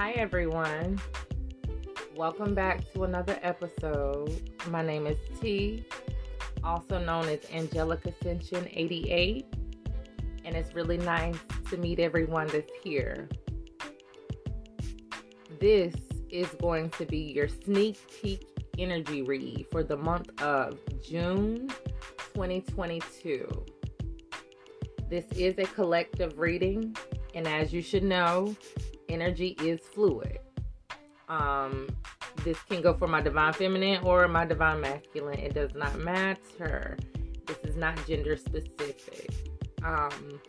Hi, everyone. Welcome back to another episode. My name is T, also known as Angelic Ascension 88, and it's really nice to meet everyone that's here. This is going to be your sneak peek energy read for the month of June 2022. This is a collective reading, and as you should know, energy is fluid. Um, this can go for my divine feminine or my divine masculine. It does not matter. This is not gender specific. Um,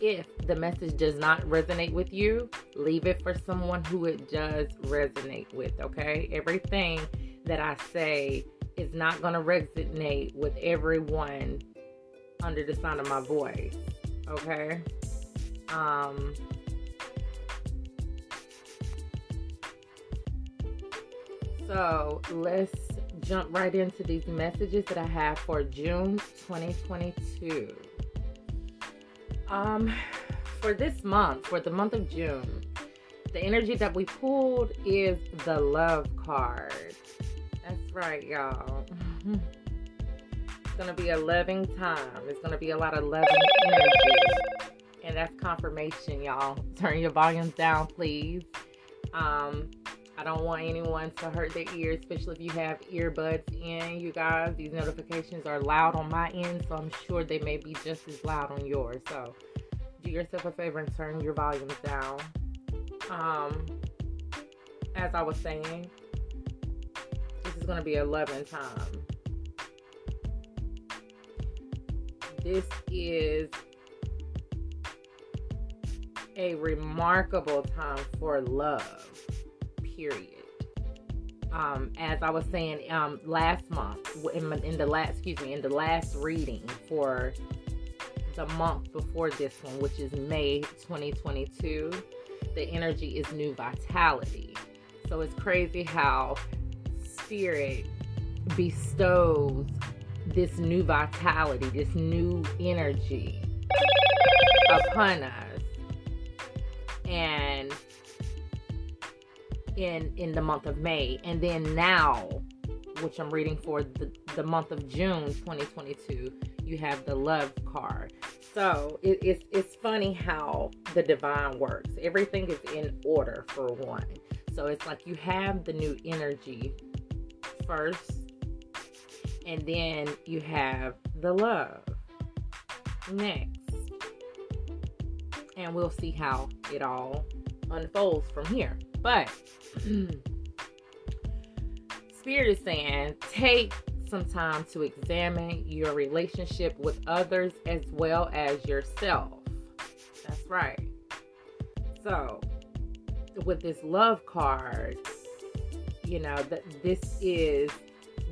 if the message does not resonate with you, leave it for someone who it does resonate with, okay? Everything that I say is not going to resonate with everyone under the sound of my voice, okay? Um, So let's jump right into these messages that I have for June 2022. Um, for this month, for the month of June, the energy that we pulled is the love card. That's right, y'all. it's gonna be a loving time. It's gonna be a lot of loving energy, and that's confirmation, y'all. Turn your volumes down, please. Um, I don't want anyone to hurt their ears, especially if you have earbuds in. You guys, these notifications are loud on my end, so I'm sure they may be just as loud on yours. So do yourself a favor and turn your volumes down. Um, as I was saying, this is going to be a loving time. This is a remarkable time for love period. Um, as I was saying um, last month, in, in the last, excuse me, in the last reading for the month before this one, which is May 2022, the energy is new vitality. So it's crazy how spirit bestows this new vitality, this new energy upon us. And in in the month of May, and then now, which I'm reading for the the month of June 2022, you have the love card. So it, it's it's funny how the divine works. Everything is in order for one. So it's like you have the new energy first, and then you have the love next. And we'll see how it all unfolds from here. But hmm. Spirit is saying take some time to examine your relationship with others as well as yourself. That's right. So, with this love card, you know, that this is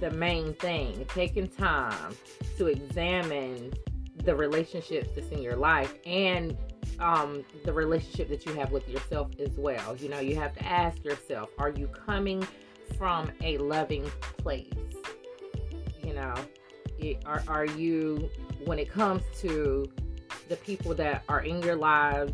the main thing. Taking time to examine the relationships that's in your life and um, the relationship that you have with yourself as well. You know, you have to ask yourself, are you coming from a loving place? You know, it, are, are you, when it comes to the people that are in your lives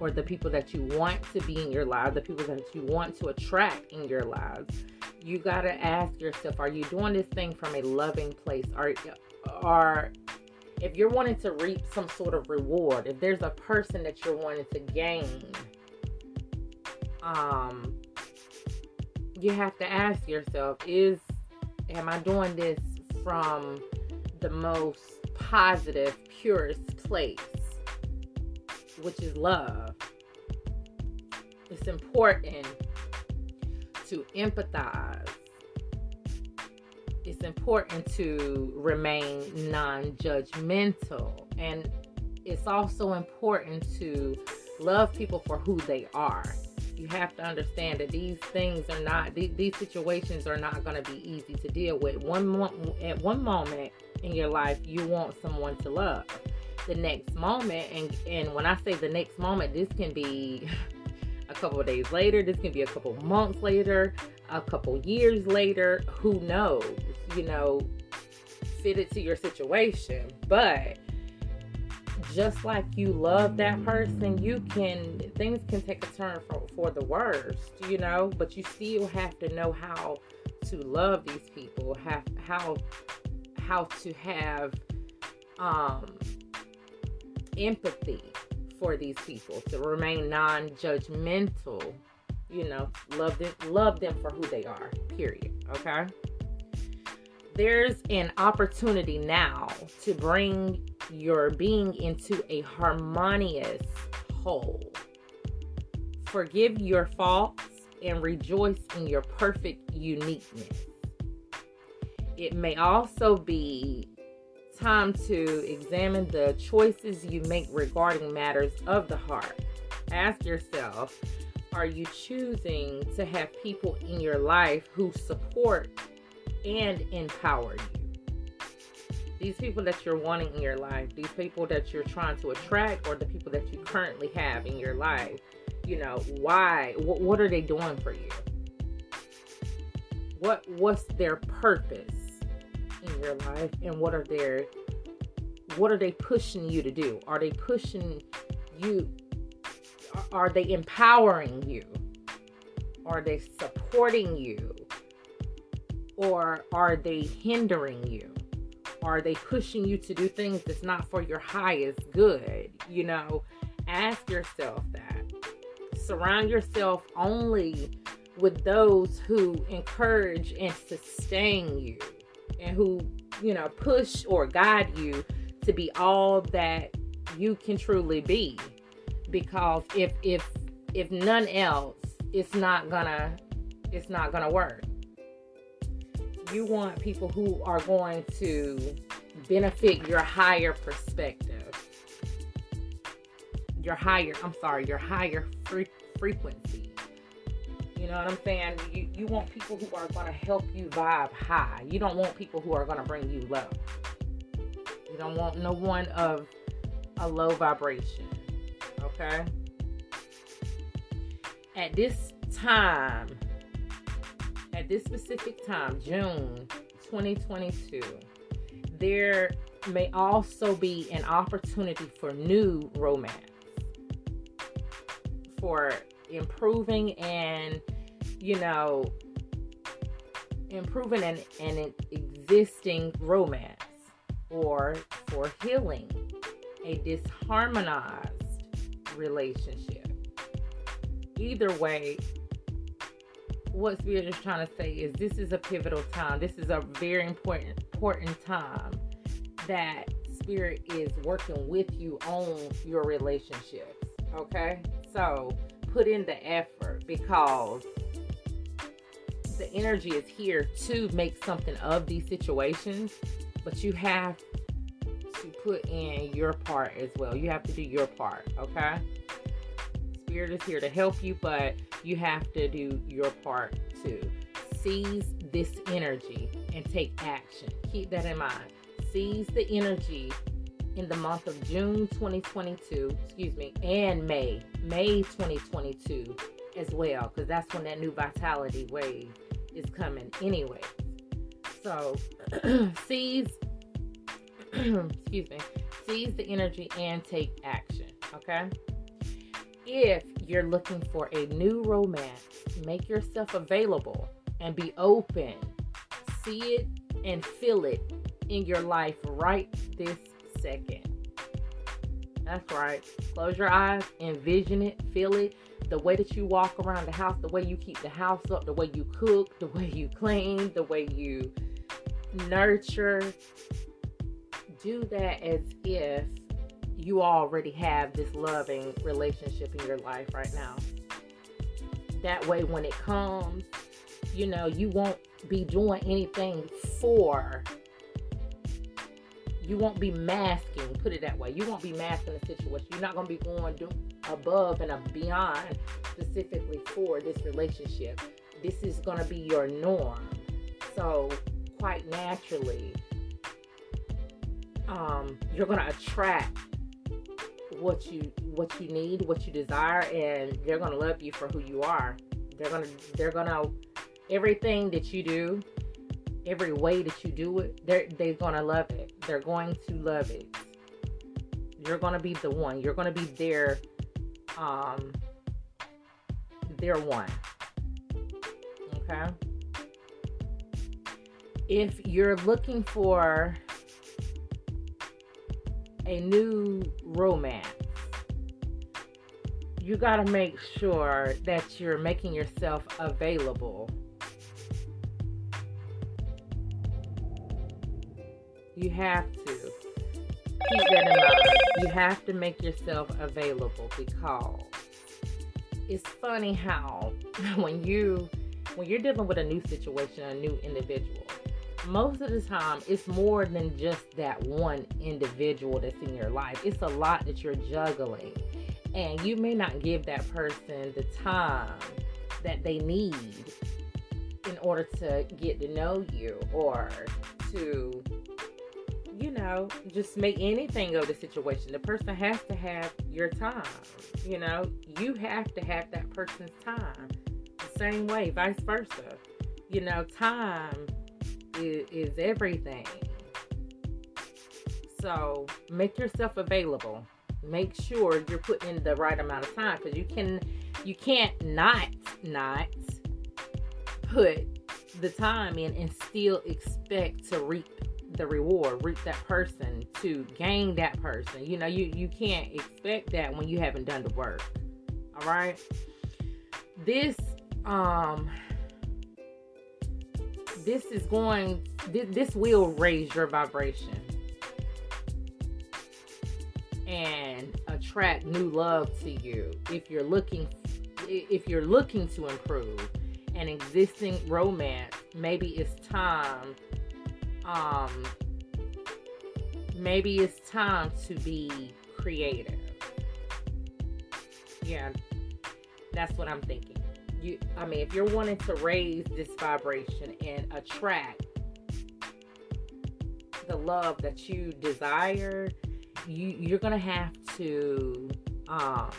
or the people that you want to be in your lives, the people that you want to attract in your lives, you got to ask yourself, are you doing this thing from a loving place? Are, are if you're wanting to reap some sort of reward, if there's a person that you're wanting to gain, um, you have to ask yourself, is am I doing this from the most positive, purest place, which is love? It's important to empathize it's important to remain non judgmental. And it's also important to love people for who they are. You have to understand that these things are not, these, these situations are not going to be easy to deal with. One At one moment in your life, you want someone to love. The next moment, and, and when I say the next moment, this can be a couple of days later, this can be a couple months later, a couple years later, who knows? You know, fit it to your situation. But just like you love that person, you can things can take a turn for, for the worst, you know, but you still have to know how to love these people, have how how to have um empathy for these people, to remain non-judgmental, you know, love them love them for who they are. Period. Okay? There's an opportunity now to bring your being into a harmonious whole. Forgive your faults and rejoice in your perfect uniqueness. It may also be time to examine the choices you make regarding matters of the heart. Ask yourself are you choosing to have people in your life who support and empower you? these people that you're wanting in your life, these people that you're trying to attract, or the people that you currently have in your life, you know, why? What, what are they doing for you? What what's their purpose in your life, and what are their what are they pushing you to do? Are they pushing you? Are they empowering you? Are they supporting you? Or are they hindering you? Are they pushing you to do things that's not for your highest good? You know, ask yourself that. Surround yourself only with those who encourage and sustain you and who, you know, push or guide you to be all that you can truly be. Because if if if none else, it's not gonna it's not gonna work you want people who are going to benefit your higher perspective. Your higher i'm sorry your higher fre- frequency. You know what i'm saying? You, you want people who are going to help you vibe high. You don't want people who are going to bring you low. You don't want no one of a low vibration okay? At this time at this specific time, June 2022, there may also be an opportunity for new romance, for improving and, you know, improving an, an existing romance, or for healing a disharmonized relationship. Either way, what Spirit is trying to say is this is a pivotal time. This is a very important important time that Spirit is working with you on your relationships. Okay? So put in the effort because the energy is here to make something of these situations, but you have to put in your part as well. You have to do your part, okay? Spirit is here to help you, but you have to do your part too. Seize this energy and take action. Keep that in mind. Seize the energy in the month of June 2022, excuse me, and May, May 2022 as well, because that's when that new vitality wave is coming anyway. So seize, excuse me, seize the energy and take action. Okay. If you're looking for a new romance, make yourself available and be open. See it and feel it in your life right this second. That's right. Close your eyes, envision it, feel it. The way that you walk around the house, the way you keep the house up, the way you cook, the way you clean, the way you nurture. Do that as if you already have this loving relationship in your life right now. That way, when it comes, you know, you won't be doing anything for, you won't be masking, put it that way. You won't be masking the situation. You're not going to be going do, above and beyond specifically for this relationship. This is going to be your norm. So, quite naturally, um, you're going to attract what you what you need, what you desire, and they're gonna love you for who you are. They're gonna they're gonna everything that you do, every way that you do it, they're they're gonna love it. They're going to love it. You're gonna be the one. You're gonna be their um their one. Okay. If you're looking for a new romance, you got to make sure that you're making yourself available. You have to keep that in mind. You have to make yourself available because it's funny how when you when you're dealing with a new situation, a new individual, most of the time it's more than just that one individual that's in your life. It's a lot that you're juggling. And you may not give that person the time that they need in order to get to know you or to you know, just make anything of the situation. The person has to have your time. You know, you have to have that person's time. The same way, vice versa. You know, time is, is everything. So make yourself available. Make sure you're putting in the right amount of time because you can you can't not not put the time in and still expect to reap the reward, reap that person, to gain that person. You know, you you can't expect that when you haven't done the work. All right. This um this is going this, will raise your vibration and attract new love to you if you're looking if you're looking to improve an existing romance maybe it's time um, maybe it's time to be creative. Yeah, that's what I'm thinking. You, I mean, if you're wanting to raise this vibration and attract the love that you desire, you you're gonna have to um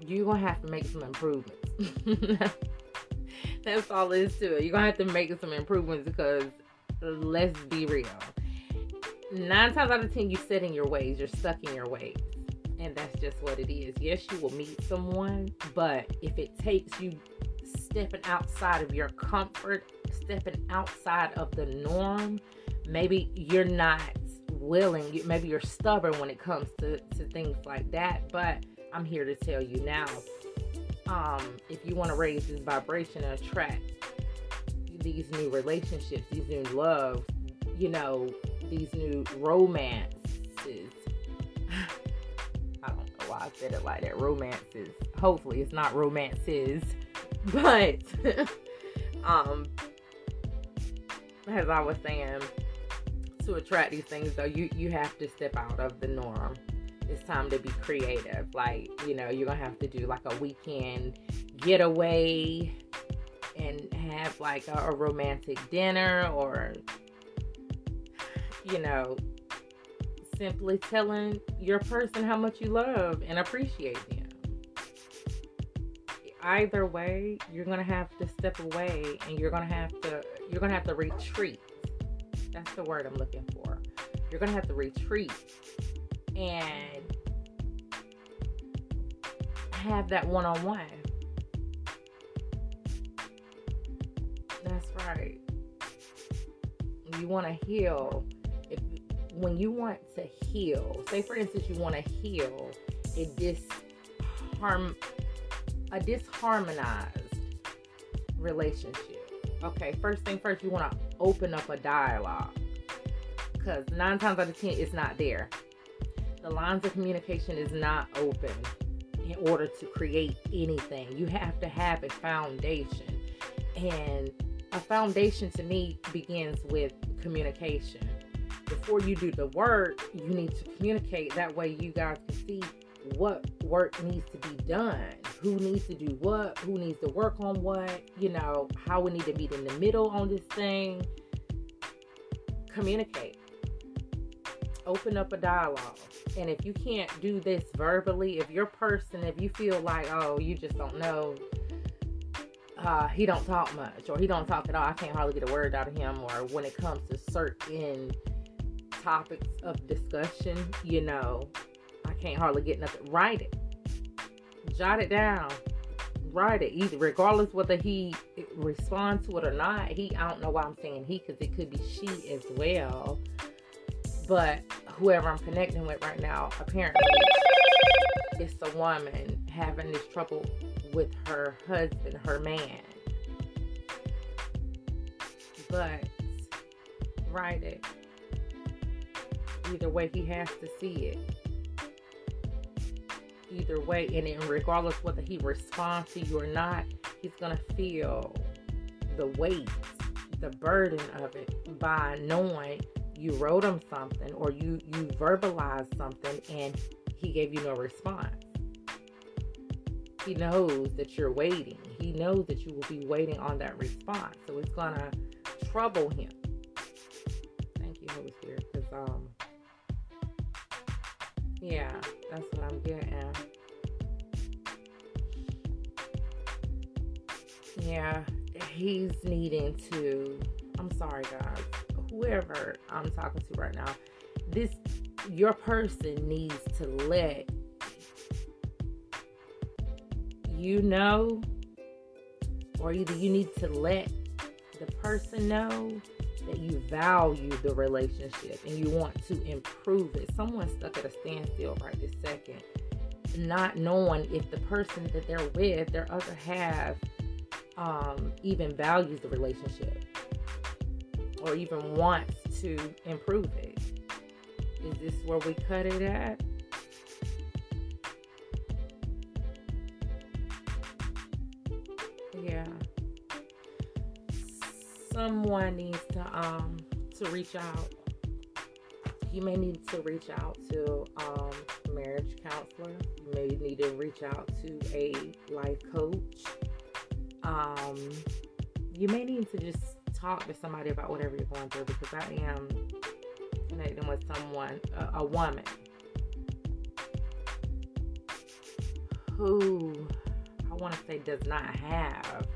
you're gonna have to make some improvements. That's all it is to it. You're gonna have to make some improvements because let's be real. Nine times out of ten, you set in your ways. You're stuck in your ways. And that's just what it is. Yes, you will meet someone, but if it takes you stepping outside of your comfort, stepping outside of the norm, maybe you're not willing, maybe you're stubborn when it comes to, to things like that. But I'm here to tell you now um, if you want to raise this vibration and attract these new relationships, these new love, you know, these new romances. Why I said it like that. Romances. Hopefully, it's not romances, but um, as I was saying, to attract these things, though, you you have to step out of the norm it's time to be creative. Like, you know, you're gonna have to do like a weekend getaway and have like a, a romantic dinner or, you know, simply telling your person how much you love and appreciate them. Either way, you're gonna have to step away and you're gonna have to you're gonna have to retreat. That's the word I'm looking for. You're gonna have to retreat and have that one on one. That's right. You want to heal. If when you want to heal, say for instance, you want to heal a disharm a disharmonized relationship. Okay, first thing first, you want to open up a dialogue because nine times out of ten, it's not there. The lines of communication is not open in order to create anything. You have to have a foundation. And a foundation to me begins with communication. Before you do the work, you need to communicate. That way, you guys can see what work needs to be done, who needs to do what, who needs to work on what, you know, how we need to meet in the middle on this thing. Communicate, open up a dialogue. And if you can't do this verbally, if your person, if you feel like, oh, you just don't know, uh, he don't talk much or he don't talk at all, I can't hardly get a word out of him, or when it comes to certain topics of discussion, you know, I can't hardly get nothing. Write it, jot it down, write it. Either regardless whether he responds to it or not. He, I don't know why I'm saying he because it could be she as well. But whoever I'm connecting with right now, apparently, it's a woman having this trouble with her husband, her man. But write it. Either way, he has to see it. Either way, and then regardless whether he responds to you or not, he's gonna feel the weight, the burden of it by knowing you wrote him something or you you verbalized something and he gave you no response. He knows that you're waiting. He knows that you will be waiting on that response. So it's gonna trouble him. Thank you, Holy Spirit, because um, yeah, that's what I'm getting. Yeah, he's needing to. I'm sorry, guys. Whoever I'm talking to right now, this your person needs to let you know, or either you need to let the person know that you value the relationship and you want to improve it. Someone's stuck at a standstill right this second, not knowing if the person that they're with, their other half, um, even values the relationship or even wants to improve it. Is this where we cut it at? Someone needs to um to reach out. You may need to reach out to um marriage counselor. You may need to reach out to a life coach um, you may need to just talk to somebody about whatever you're going through because I am connecting with someone, a, a woman, who I want to say does not have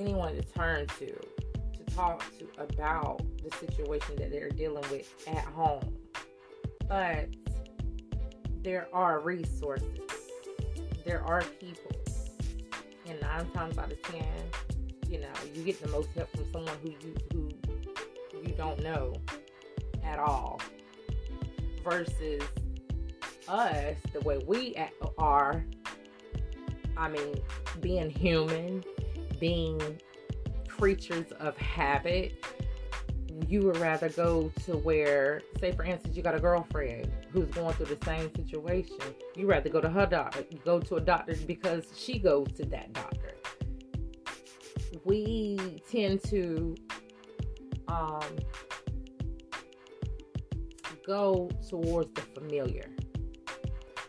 anyone to turn to to talk to about the situation that they're dealing with at home. But there are resources. There are people and nine times out of ten, you know, you get the most help from someone who you who you don't know at all, versus us the way we are. I mean, being human, being creatures of habit you would rather go to where, say, for instance, you got a girlfriend who's going through the same situation. You rather go to her doctor, go to a doctor because she goes to that doctor. We tend to um, go towards the familiar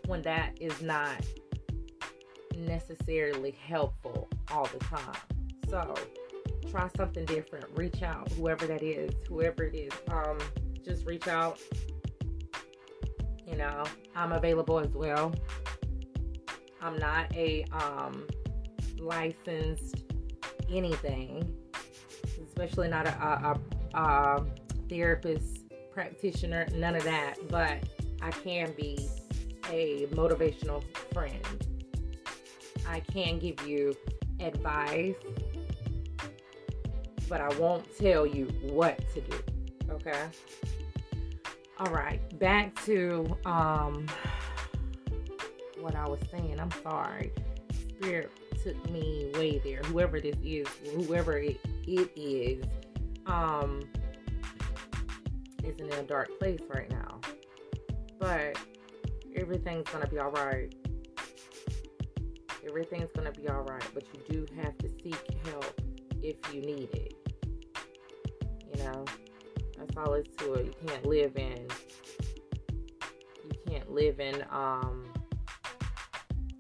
when that is not necessarily helpful all the time. So, try something different. Reach out, whoever that is, whoever it is. Um, just reach out. You know, I'm available as well. I'm not a um, licensed anything, especially not a, a, a, a therapist, practitioner, none of that. But I can be a motivational friend. I can give you advice but I won't tell you what to do. Okay? All right, back to um what I was saying. I'm sorry. Spirit took me way there. Whoever this is, whoever it, it is, um is in a dark place right now. But everything's gonna be alright. Everything's gonna be alright, but you do have to seek help if you need it You know, that's all it's to it. You can't live in you can't live in um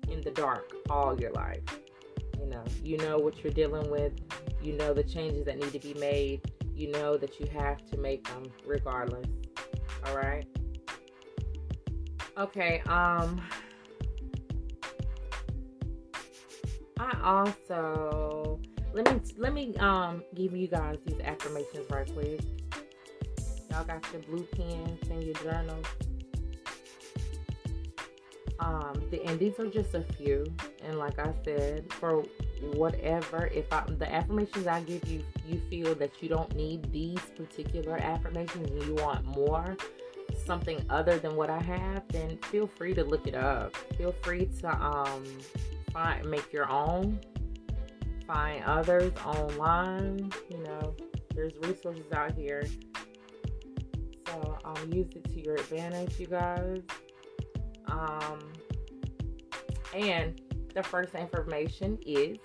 in the dark all your life. You know, you know what you're dealing with. You know the changes that need to be made. You know that you have to make them regardless. All right? Okay, um I also let me let me um give you guys these affirmations right quick Y'all got your blue pens and your journals. Um, the, and these are just a few. And like I said, for whatever, if I, the affirmations I give you, you feel that you don't need these particular affirmations and you want more, something other than what I have, then feel free to look it up. Feel free to um, find make your own. Find others online. You know, there's resources out here. So um, use it to your advantage, you guys. Um, and the first information is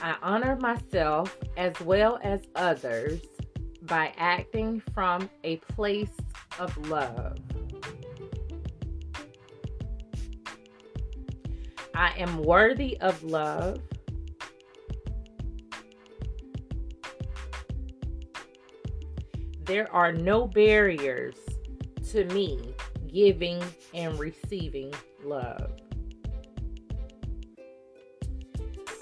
I honor myself as well as others by acting from a place of love. I am worthy of love. There are no barriers to me giving and receiving love.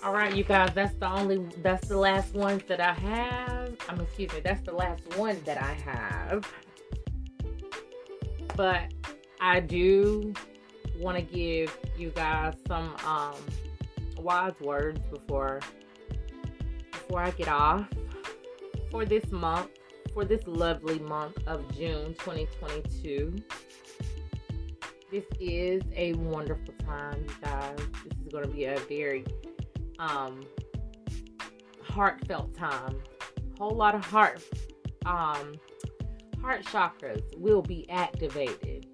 All right, you guys, that's the only, that's the last ones that I have. I'm, excuse me, that's the last one that I have. But I do want to give you guys some um, wise words before before I get off for this month, for this lovely month of June 2022. This is a wonderful time, you guys. This is going to be a very um, heartfelt time. Whole lot of heart um, heart chakras will be activated.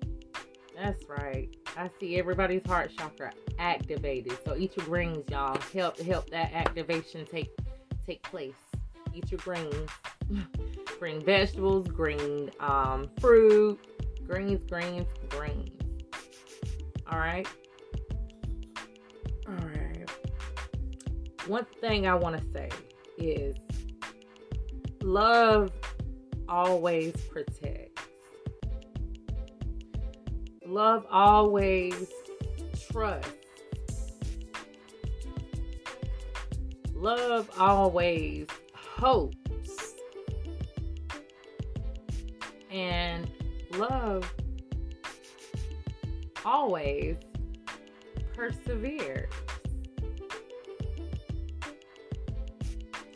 That's right. I see everybody's heart chakra activated. So eat your greens, y'all. Help help that activation take take place. Eat your greens. green vegetables, green um, fruit, greens, greens, greens. All right. All right. One thing I want to say is love always protects. Love always trusts. Love always hopes. And love always perseveres.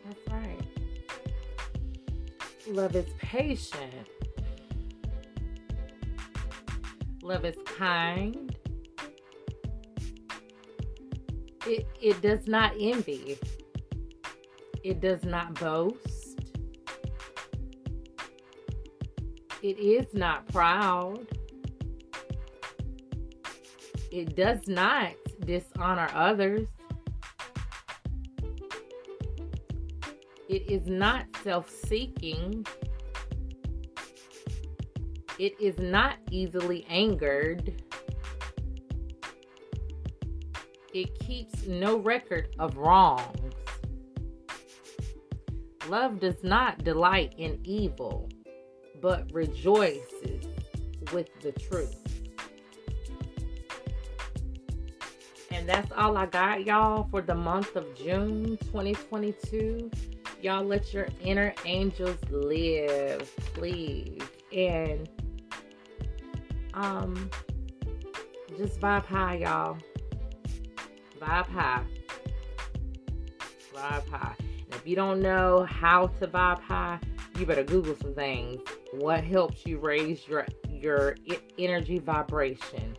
That's right. Love is patient. Love is kind. It, it does not envy. It does not boast. It is not proud. It does not dishonor others. It is not self seeking. It is not easily angered. It keeps no record of wrongs. Love does not delight in evil, but rejoices with the truth. And that's all I got, y'all, for the month of June 2022. Y'all let your inner angels live, please. And um just vibe high, y'all. Vibe high. Vibe high. And if you don't know how to vibe high, you better Google some things. What helps you raise your your energy vibration?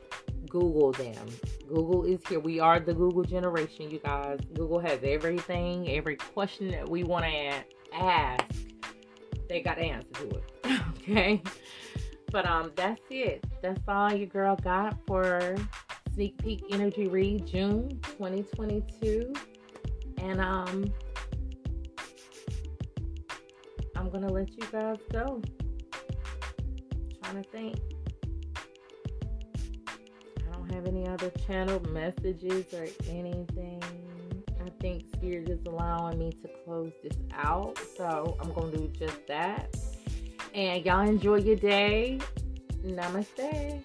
Google them. Google is here. We are the Google generation, you guys. Google has everything, every question that we want to ask. They got the answer to it. okay. But um, that's it. That's all your girl got for sneak peek energy read June 2022. And um, I'm gonna let you guys go. trying to think I don't have any other channel messages or anything. I think Spirit is allowing me to close this out. So I'm to do just that and y'all enjoy your day. Namaste.